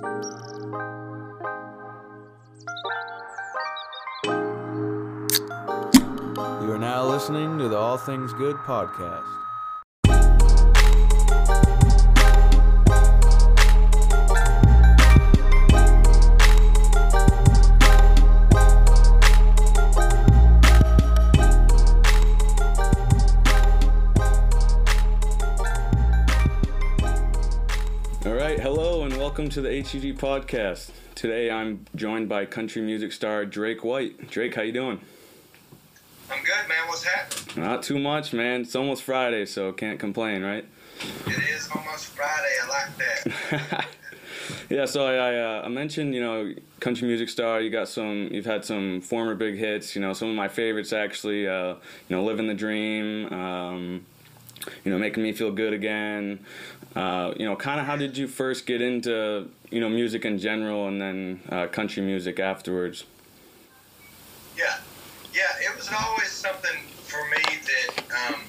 You are now listening to the All Things Good podcast. Welcome to the HEG podcast. Today I'm joined by country music star Drake White. Drake, how you doing? I'm good, man. What's happening? Not too much, man. It's almost Friday, so can't complain, right? It is almost Friday. I like that. yeah, so I I, uh, I mentioned you know country music star. You got some. You've had some former big hits. You know some of my favorites actually. Uh, you know, living the dream. Um, you know, making me feel good again. Uh, you know, kind of how did you first get into you know music in general, and then uh, country music afterwards? yeah, yeah. It was always something for me that um,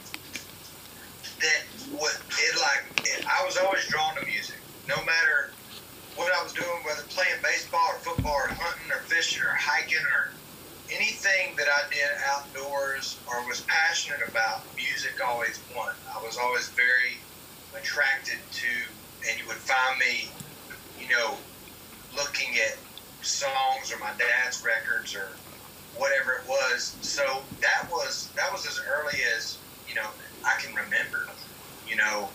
that what it like. It, I was always drawn to music, no matter what I was doing, whether playing baseball or football or hunting or fishing or hiking or anything that I did outdoors or was passionate about. Music always won. I was always very attracted to, and you would find me, you know, looking at songs or my dad's records or whatever it was. So that was that was as early as you know I can remember. You know,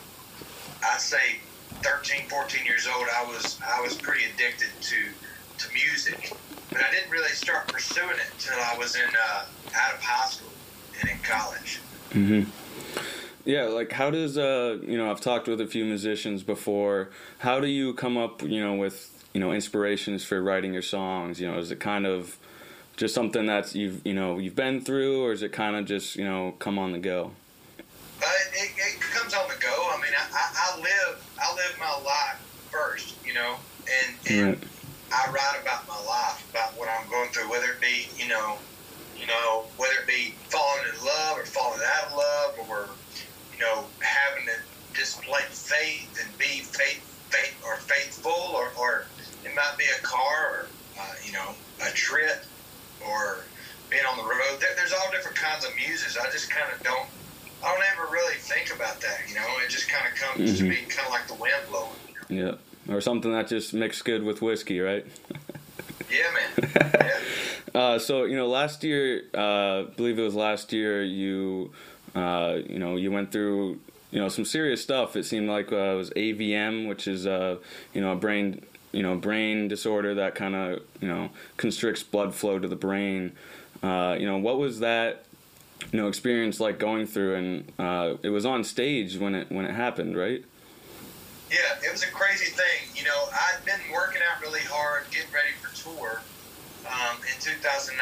I'd say 13, 14 years old. I was I was pretty addicted to to music, but I didn't really start pursuing it until I was in uh, out of high school and in college. Mm-hmm. Yeah, like how does uh you know I've talked with a few musicians before. How do you come up you know with you know inspirations for writing your songs? You know, is it kind of just something that's you've you know you've been through, or is it kind of just you know come on the go? Uh, it, it comes on the go. I mean, I, I, I live I live my life first, you know, and and Right. I write about my life, what I'm going through, whether it be you know, you know, whether it be falling in love or falling out of love, or you know, having to display faith and be faith, faith or faithful, or, or it might be a car, or uh, you know, a trip, or being on the road. There, there's all different kinds of muses. I just kind of don't. I don't ever really think about that, you know. It just kind of comes to Mhm. me, kind of like the wind blowing. Yeah, or something that just mixed good with whiskey, right? Uh, so you know, last year, uh, believe it was last year, you, uh, you know, you went through, you know, some serious stuff. It seemed like uh, it was AVM, which is, uh, you know, a brain, you know, brain disorder that kind of, you know, constricts blood flow to the brain. Uh, you know, what was that, you know, experience like going through? And uh, it was on stage when it when it happened, right? Yeah, it was a crazy thing. You know, I'd been working out really hard, getting ready for tour um, in 2019,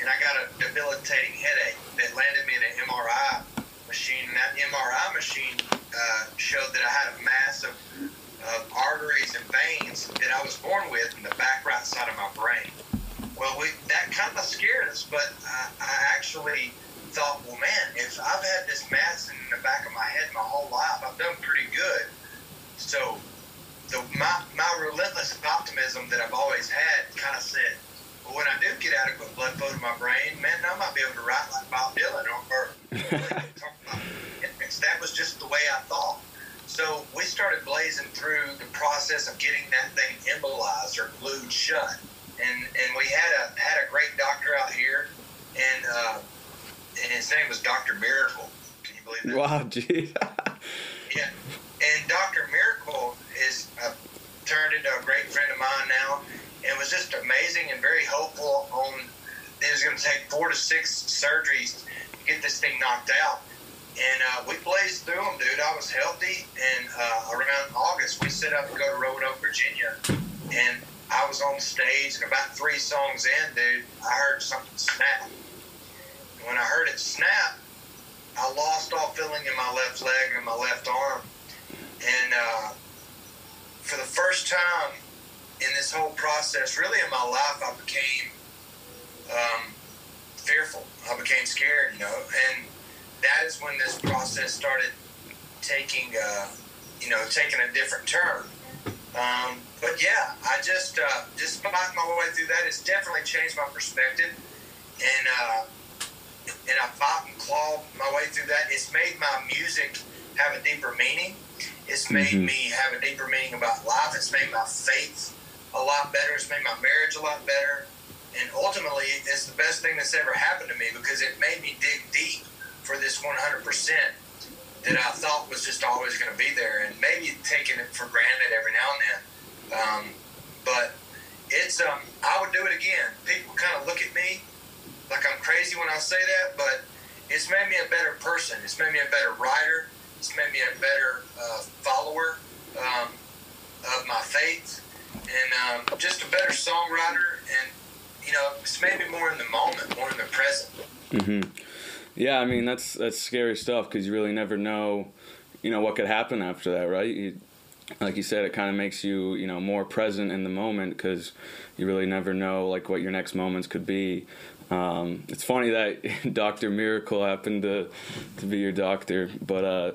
and I got a debilitating headache that landed me in an MRI machine. And that MRI machine uh, showed that I had a mass of, arteries and veins that I was born with in the back right side of my brain. Well, we that kind of scared us, but I, I actually thought, well, man, if I've had this mass in the back of my head my whole life, I've done pretty good. So, the, my, my relentless optimism that I've always had kind of said, well, when I do get adequate blood flow to my brain, man, I might be able to write like Bob Dylan or, or talk about infants. That was just the way I thought. So we started blazing through the process of getting that thing embolized or glued shut, and and we had a had a great doctor out here, and uh, and his name was Doctor Miracle. Can you believe that? Wow, gee. Yeah. And Dr. Miracle is uh, turned into a great friend of mine now and was just amazing and very hopeful on it was going to take four to six surgeries to get this thing knocked out. And uh, we blazed through them, dude. I was healthy. And uh, around August, we set up to go to Roanoke, Virginia. And I was on stage, and about three songs in, dude, I heard something snap. And when I heard it snap, I lost all feeling in my left leg and my left arm. And uh, for the first time in this whole process, really in my life, I became um, fearful. I became scared, you know. And that is when this process started taking, uh, you know, taking a different turn. Um, but yeah, I just uh, just fighting my way through that. It's definitely changed my perspective, and uh, and I fought and clawed my way through that. It's made my music have a deeper meaning. It's made Mhm. me have a deeper meaning about life. It's made my faith a lot better. It's made my marriage a lot better. And ultimately, it's the best thing that's ever happened to me because it made me dig deep for this 100% that I thought was just always going to be there, and maybe taking it for granted every now and then. Um, but it's um, I would do it again. People kind of look at me like I'm crazy when I say that, but it's made me a better person. It's made me a better writer. It's made me a better uh, follower um, of my faith, and um, just a better songwriter. And you know, it's maybe more in the moment, more in the present. Mm-hmm. Yeah, I mean that's that's scary stuff because you really never know, you know, what could happen after that, right? You, like you said, it kind of makes you, you know, more present in the moment because you really never know like what your next moments could be. Um, it's funny that Doctor Miracle happened to to be your doctor, but uh,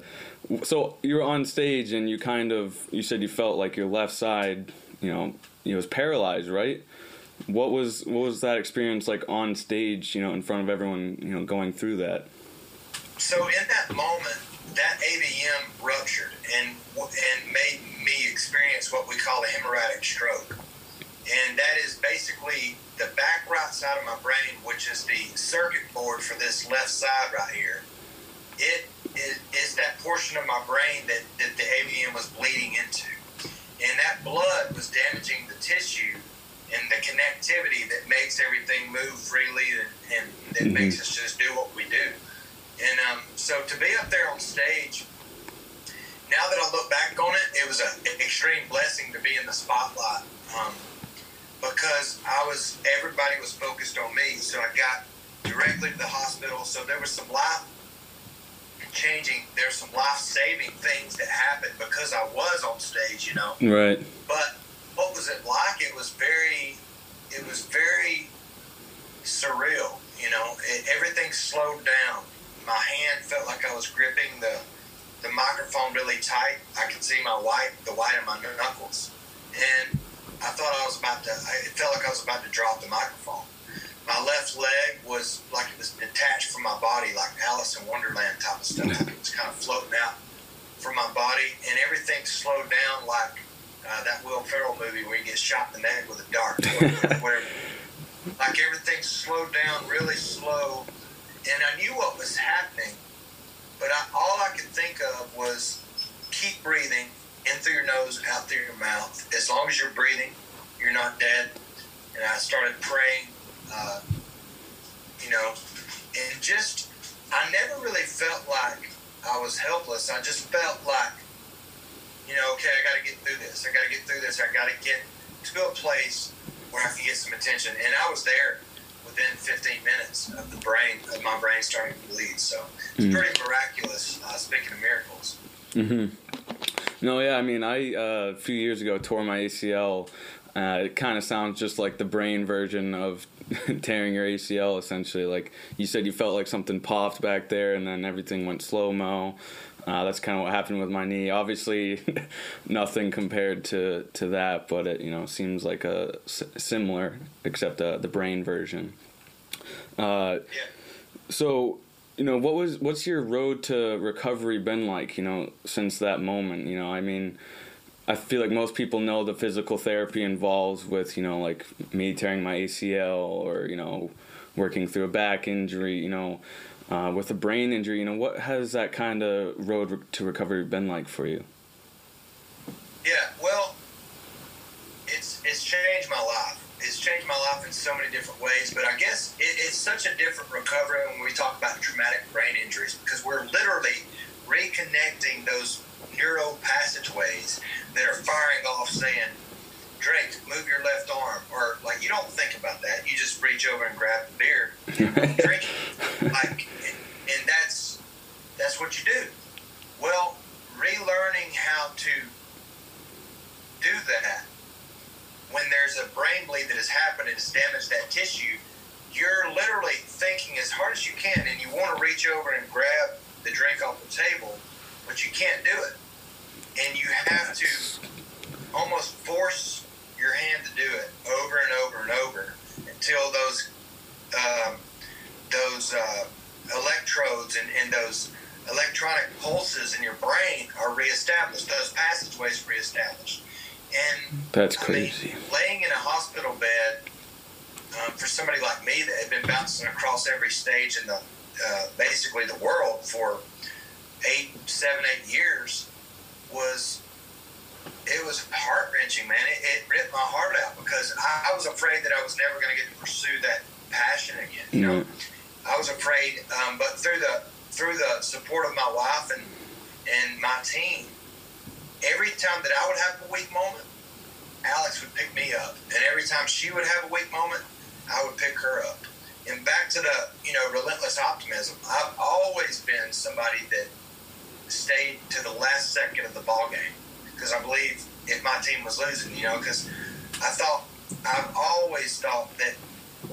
so you were on stage and you kind of you said you felt like your left side, you know, it was paralyzed, right? What was what was that experience like on stage? You know, in front of everyone. You know, going through that. So in that moment, that AVM ruptured and and made me experience what we call a hemorrhagic stroke, and that is basically the back right side of my brain, which is the circuit board for this left side right here. It is, that portion of my brain that, that the AVM was bleeding into, and that blood was damaging the tissue and that makes everything move freely and, and that Mhm. makes us just do what we do. And um, so to be up there on stage, now that I look back on it, it was an extreme blessing to be in the spotlight um, because I was everybody was focused on me. So I got directly to the hospital. So there was some life changing. There's some life saving things that happened because I was on stage. You know. Right. But what was it like? It was very, it was very surreal. You know, it, everything slowed down. My hand felt like I was gripping the the microphone really tight. I could see my white, the white of my knuckles, and I thought I was about to. I- It felt like I was about to drop the microphone. My left leg was like it was detached from my body, like Alice in Wonderland type of stuff. It was kind of floating out from my body, and everything slowed down like uh, that Will Ferrell movie where he gets shot in the neck with a dart. Whatever. Like everything slowed down really slow, and I knew what was happening, but I, all I could think of was keep breathing in through your nose, out through your mouth. As long as you're breathing, you're not dead. And I started praying, uh, you know, and just I never really felt like I was helpless. I just felt like you know, okay, I got to get through this. I got to get through this. I got to get to a place where I can get some attention. And I was there within 15 minutes of the brain, of my brain starting to bleed. So it's Mm. pretty miraculous, uh, speaking of miracles. Mm-hmm. No, yeah. I mean, I uh, a few years ago tore my ACL. Uh, it kind of sounds just like the brain version of tearing your ACL. Essentially, like you said, you felt like something popped back there, and then everything went slow mo. Uh, that's kind of what happened with my knee. Obviously, nothing compared to, to that, but it you know seems like a s- similar, except uh, the brain version. Uh, Yeah. so you know what was what's your road to recovery been like you know since that moment you know i mean i feel like most people know the physical therapy involves with you know like me tearing my acl or you know working through a back injury you know uh, with a brain injury you know what has that kind of road to recovery been like for you Yeah, well, it's it's changed my life. It's changed my life in so many different ways. But I guess it, it's such a different recovery when we talk about traumatic brain injuries because we're literally reconnecting those neural passageways that are firing off, saying, "Drake, move your left arm," or like you don't think about that. You just reach over and grab the beer, drink it. like, and that's that's what you do. Well, relearning how to do that when there's a brain bleed that has happened and has damaged that tissue, you're literally thinking as hard as you can and you want to reach over and grab the drink off the table, but you can't do it. That's I mean, crazy. laying in a hospital bed um, for somebody like me that had been bouncing across every stage in the uh, basically the world for eight, seven, eight years was it was heart wrenching, man. It, it ripped my heart out because I, I was afraid that I was never going to get to pursue that passion again. You know, I was afraid, um, but through the through the support of my wife and and my team, every time that I would have a weak moment, Alex would pick me up, and every time she would have a weak moment, I would pick her up. And back to the you know relentless optimism. I've always been somebody that stayed to the last second of the ball game because I believe if my team was losing, you know, because I thought I've always thought that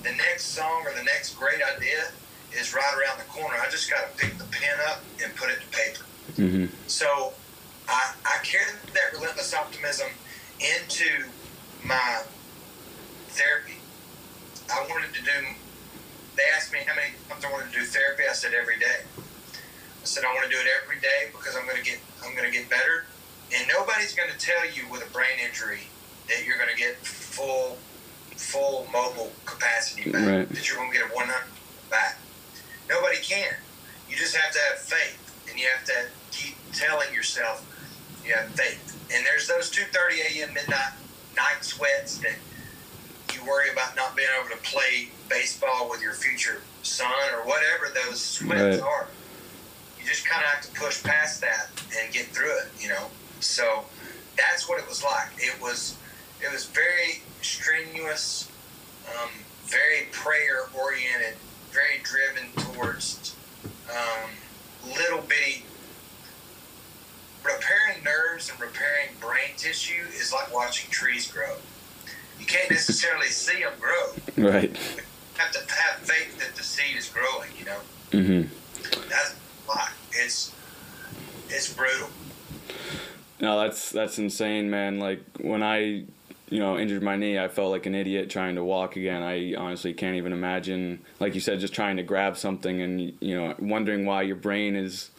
the next song or the next great idea is right around the corner. I just got to pick the pen up and put it to paper. hmm So I, I carried that relentless optimism into my therapy. I wanted to do, they asked me how many times I wanted to do therapy. I said every day. I said I want to do it every day because I'm going to get, I'm going to get better. And nobody's going to tell you with a brain injury that you're going to get full, full mobile capacity back. Right. That you're going to get a 100 back. Nobody can. You just have to have faith, and you have to keep telling yourself you have faith. And there's those 2:30 a.m. midnight night sweats that you worry about not being able to play baseball with your future son or whatever those sweats Right. are. You just kind of have to push past that and get through it, you know. So that's what it was like. It was it was very strenuous, um, very prayer oriented, very driven towards um, little bitty repairing nerves and repairing brain tissue is like watching trees grow. You can't necessarily see them grow. Right. You have to have faith that the seed is growing. You know, Mm-hmm. that's why it's it's brutal. No, that's that's insane, man. Like when I, you know, injured my knee, I felt like an idiot trying to walk again. I honestly can't even imagine, like you said, just trying to grab something and you know, wondering why your brain is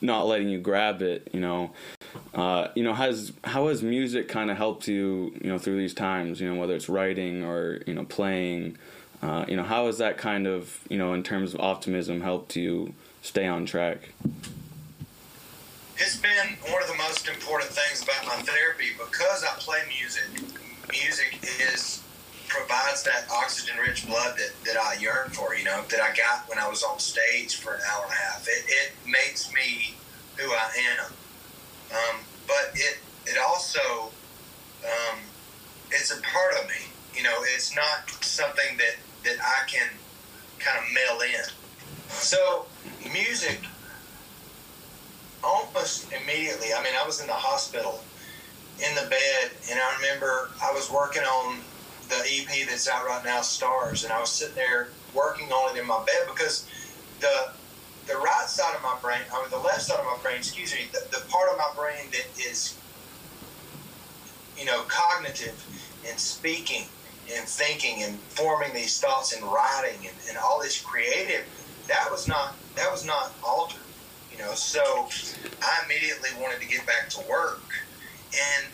not letting you grab it. You know, uh, you know, has how has music kind of helped you, you know, through these times? You know, whether it's writing or you know, playing. Uh, you know, how has that kind of, you know, in terms of optimism, helped you stay on track? It's been one of the most important things about my therapy because I play music. Music is provides that oxygen-rich blood that, that I yearn for. You know that I got when I was on stage for an hour and a half. It, it makes me who I am. Um, but it it also um, it's a part of me. You know, it's not something that that I can kind of mail in. So music almost immediately. I mean, I was in the hospital in the bed, and I remember I was working on the EP that's out right now, Stars, and I was sitting there working on it in my bed because the the right side of my brain, I mean, the left side of my brain, excuse me, the, the part of my brain that is, you know, cognitive and speaking and thinking and forming these thoughts and writing and, and all this creative, that was not that was not altered you know. So i immediately wanted to get back to work. And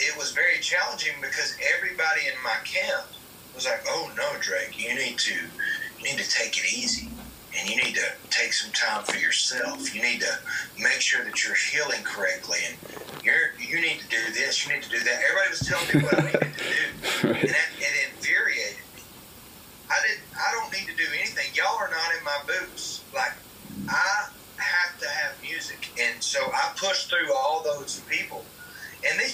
it was very challenging because everybody in my camp was like oh no drake you need to you need to take it easy and you need to take some time for yourself you need to make sure that you're healing correctly and you're you need to do this you need to do that everybody was telling me what i needed to do and that, it infuriated me I didn't. I don't need to do anything. Y'all are not in my boots. Like I have to have music, and so I pushed through all those people.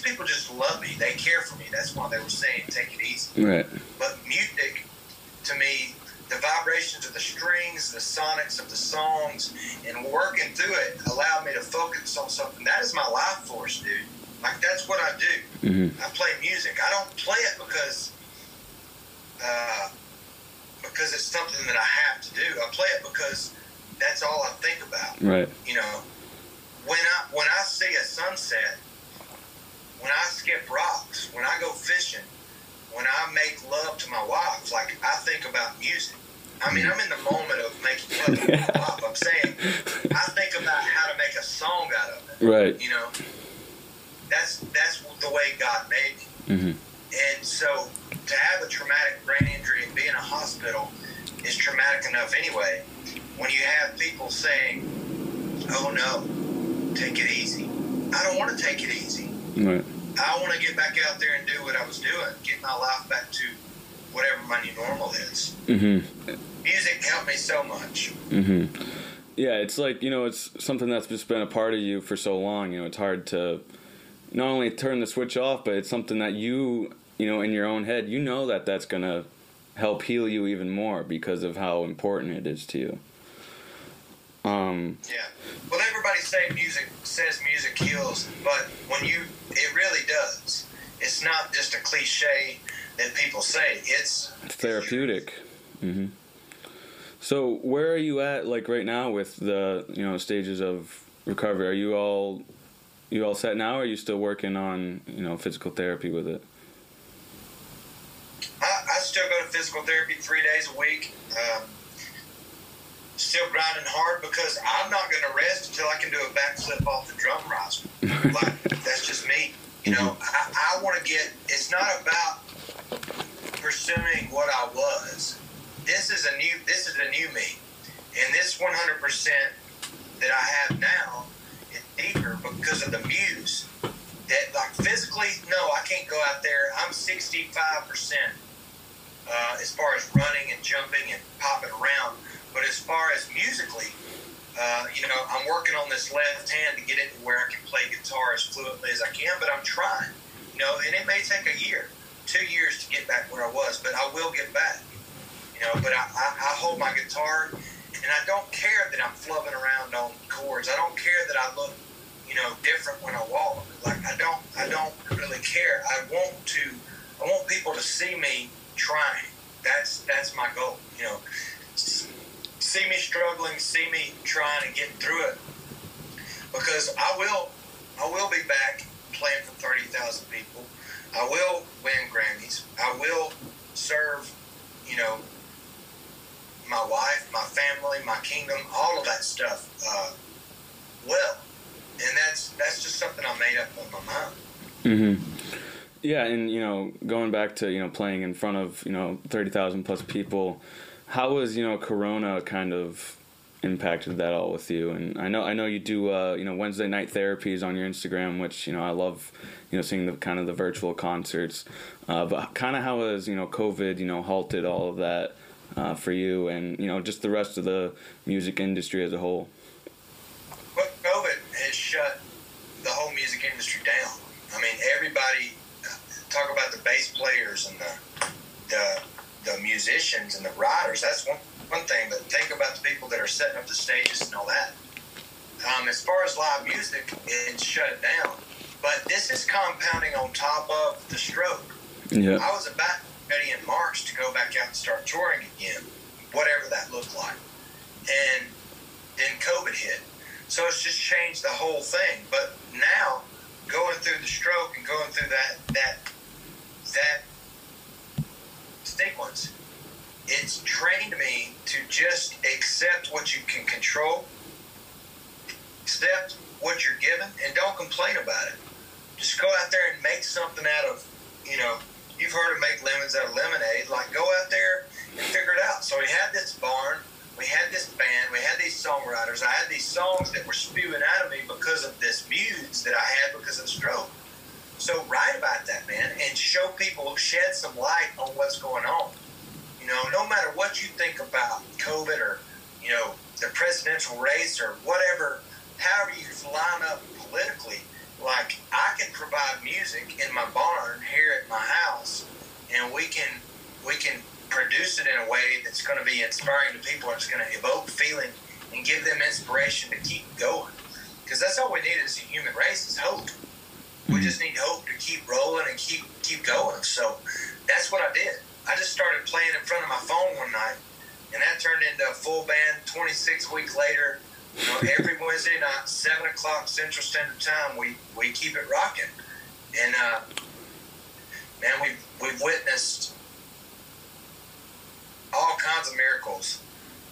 People just love me. They care for me. That's why they were saying take it easy. Right. But music, to me, the vibrations of the strings, the sonics of the songs, and working through it allowed me to focus on something. That is my life force, dude. Like that's what I do. hmm I play music. I don't play it because uh, because it's something that I have to do. I play it because that's all I think about. Right. You know, when I when I see a sunset, when I skip rocks, when I go fishing, when I make love to my wife, like I think about music. I mean, I'm in the moment of making love pop. I'm saying, I think about how to make a song out of it. Right. You know, that's that's the way God made me. Mm-hmm. And so to have a traumatic brain injury and be in a hospital is traumatic enough anyway. When you have people saying, "Oh no, take it easy," I don't want to take it easy. Right. I want to get back out there and do what I was doing, get my life back to whatever my new normal is. Mm-hmm. Music helped me so much. Mm-hmm. Yeah, it's like you know, it's something that's just been a part of you for so long. You know, it's hard to not only turn the switch off, but it's something that you, you know, in your own head, you know that that's gonna help heal you even more because of how important it is to you. Um, Yeah. Well, everybody say music says music heals, but when you, it really does. It's not just a cliche that people say. It's it's therapeutic. hmm So where are you at, like right now, with the you know stages of recovery? Are you all you all set now? Or are you still working on you know physical therapy with it? I, I still go to physical therapy three days a week. Um, still grinding hard because I'm not going to rest until I can do a backflip off the drum riser. like that's just me. You know, I, I want to get. It's not about pursuing what I was. This is a new. This is a new me, and this 100 percent that I have now is deeper because of the muse. That like physically, no, I can't go out there. I'm 65 percent uh, as far as running and jumping and popping around. But as far as musically, uh, you know, I'm working on this left hand to get it to where I can play guitar as fluently as I can. But I'm trying, you know, and it may take a year, two years to get back where I was, but I will get back. You know, but I, I, I hold my guitar, and I don't care that I'm flubbing around on chords. I don't care that I look, you know, different when I walk. Like I don't, I don't really care. I want to, I want people to see me trying. That's that's my goal. You know, see me struggling, see me trying to get through it. Because I will, I will be back playing for thirty thousand people. I will win Grammys. I will serve, you know, my wife, my family, my kingdom, all of that stuff uh, well. And that's that's just something I made up in my mind. Mm-hmm. Yeah, and you know, going back to you know playing in front of you know thirty thousand plus people, how was you know Corona kind of impacted that all with you? And I know I know you do uh, you know Wednesday night therapies on your Instagram, which you know I love you know seeing the kind of the virtual concerts. Uh, but kind of how has you know COVID you know halted all of that uh, for you, and you know just the rest of the music industry as a whole. Well, COVID has shut the whole music industry down. I mean, everybody talk about the bass players and the the, the musicians and the writers. That's one one thing. But think about the people that are setting up the stages and all that. Um, as far as live music, it's shut down. But this is compounding on top of the stroke. Yeah. I was about ready in March to go back out and start touring again, whatever that looked like. And then COVID hit. So it's just changed the whole thing. But now, going through the stroke and going through that that that sequence, it's trained me to just accept what you can control, accept what you're given, and don't complain about it. Just go out there and make something out of, you know, you've heard of make lemons out of lemonade. Like, go out there and figure it out. So we had this barn, we had this band, we had these songwriters. I had these songs that were spewing out of me because of this muse that I had because of the stroke. So write about that, man, and show people, shed some light on what's going on. You know, no matter what you think about COVID or, you know, the presidential race or whatever, however you line up politically, like I can provide music in my barn here at my house, and we can we can produce it in a way that's going to be inspiring to people. It's going to evoke feeling and give them inspiration to keep going. Because that's all we need as a human race is hope. We just need hope to keep rolling and keep keep going. So that's what I did. I just started playing in front of my phone one night, and that turned into a full band. Twenty six weeks later, you know, every Wednesday night, seven o'clock Central Standard Time, we we keep it rocking. And uh, man, we've we've witnessed all kinds of miracles miracles.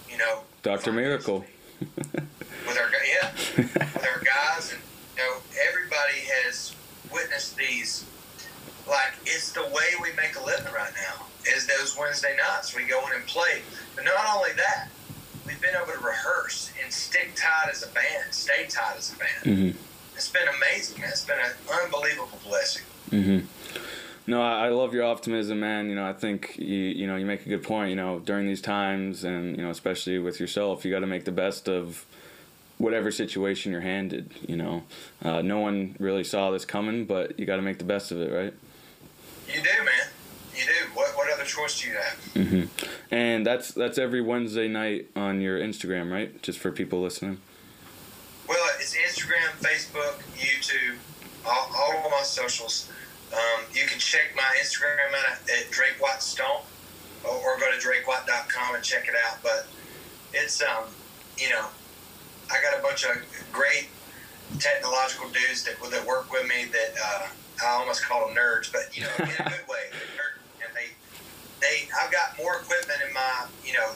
You know, Doctor Miracle. with our yeah, with our guys, and you know, everybody has witnessed these. Like it's the way we make a living right now. Is those Wednesday nights we go in and play. But not only that, we've been able to rehearse and stick tight as a band, stay tight as a band. Mhm. It's been amazing, man. It's been an unbelievable blessing. hmm No, I, I love your optimism, man. You know, I think you you know you make a good point. You know, during these times, and you know, especially with yourself, you got to make the best of whatever situation you're handed. You know, uh, no one really saw this coming, but you got to make the best of it, right? You do, man. You do. What what other choice do you have? hmm And that's that's every Wednesday night on your Instagram, right? Just for people listening. Well, it's Instagram, Facebook, YouTube, all, all of my socials. Um, you can check my Instagram at, at Drake White Stomp or, or go to drakewhite.com and check it out. But it's, um, you know, I got a bunch of great technological dudes that, that work with me that uh, I almost call them nerds, but, you know, in a good way. And they, they, I've got more equipment in my, you know,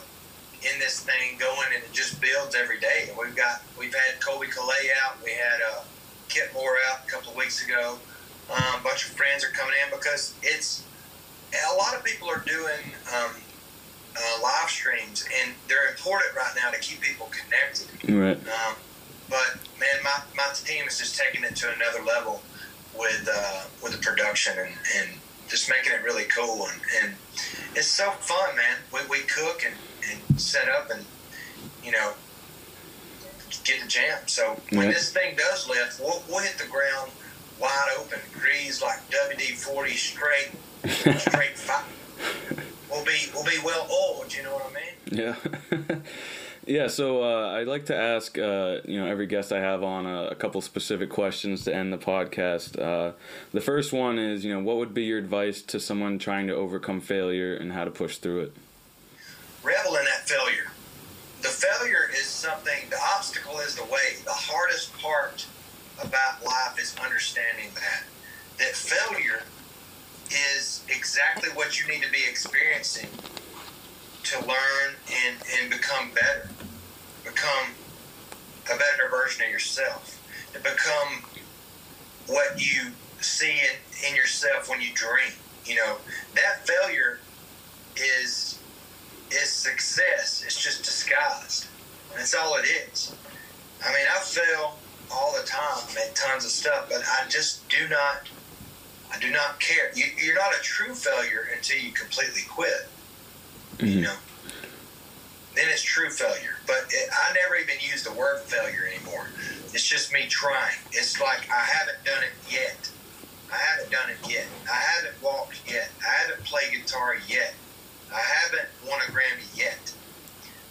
in this thing going and it just builds every day. And we've got we've had Colbie Caillat out, we had uh, Kip Moore out a couple of weeks ago. Um, a bunch of friends are coming in because it's a lot of people are doing um, uh, live streams and they're important right now to keep people connected. Right. Um, but man, my, my team is just taking it to another level with uh, with the production and, and just making it really cool and, and it's so fun, man. We, we cook and, and set up and you know get the jam. So when this thing does lift, we'll, we'll hit the ground wide open, grease like WD forty straight, straight fire. We'll be we'll be well oiled. You know what I mean? Yeah. yeah, so uh, I'd like to ask, uh, you know, every guest I have on a, a couple specific questions to end the podcast. Uh, the first one is, you know, what would be your advice to someone trying to overcome failure and how to push through it? revel in that failure. The failure is something, the obstacle is the way. The hardest part about life is understanding that. That failure exactly what you need to be experiencing to learn and, and become better. Become a better version of yourself. To become what you see in, in yourself when you dream. You know, that failure is is success. It's just disguised. That's all it is. I mean, I fail all the time at tons of stuff, but I just do not. I do not care. You, you're not a true failure until you completely quit. You Mhm. know. Then it's true failure. But it, I never even use the word failure anymore. It's just me trying. It's like I haven't done it yet. I haven't done it yet. I haven't walked yet. I haven't played guitar yet. I haven't won a Grammy yet.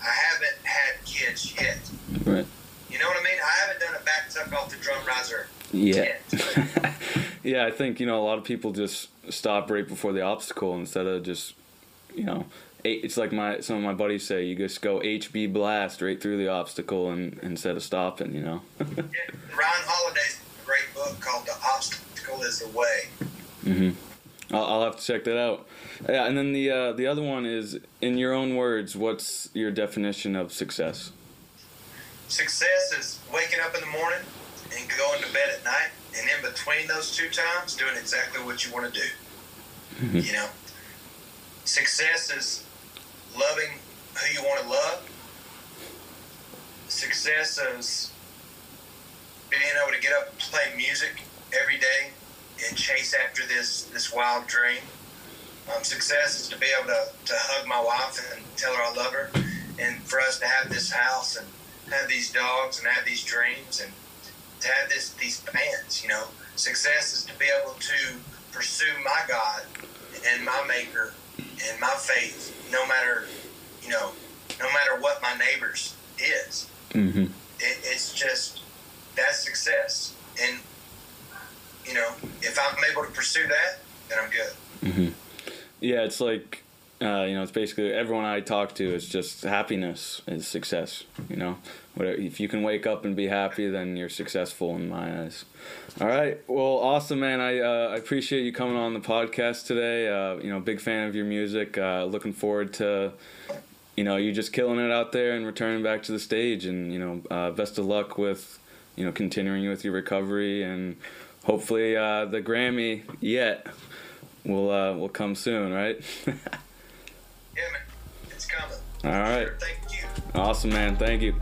I haven't had kids yet. Right. You know what I mean? I haven't done a back tuck off the drum riser Yeah. yet. yeah, I think, you know, a lot of people just stop right before the obstacle instead of just, you know, it's like my some of my buddies say, you just go HB blast right through the obstacle and instead of stopping, you know. Yeah, Ryan Holiday's a great book called The Obstacle is the Way. hmm I'll, I'll have to check that out. Yeah, and then the uh, the other one is, in your own words, what's your definition of success? Success is waking up in the morning and going to bed at night, and in between those two times, doing exactly what you want to do. You know, success is loving who you want to love. Success is being able to get up and play music every day and chase after this this wild dream. Um, success is to be able to, to hug my wife and tell her I love her, and for us to have this house and have these dogs and have these dreams and to have this these bands. You know, success is to be able to pursue my God and my Maker and my faith, no matter you know, no matter what my neighbors is. Mm-hmm. It, it's just that's success, and you know, if I'm able to pursue that, then I'm good. Mm-hmm. Yeah, it's like, uh, you know, it's basically everyone I talk to is just happiness is success. You know, Whatever, if you can wake up and be happy, then you're successful in my eyes. All right, well, awesome, man. I uh, I appreciate you coming on the podcast today. Uh, you know, big fan of your music. Uh, looking forward to. you know, you just killing it out there and returning back to the stage. And you know, uh, best of luck with you know continuing with your recovery and hopefully uh, the Grammy yet will uh, will come soon, right? yeah, man, it's coming. All right. Thank you. Awesome, man. Thank you.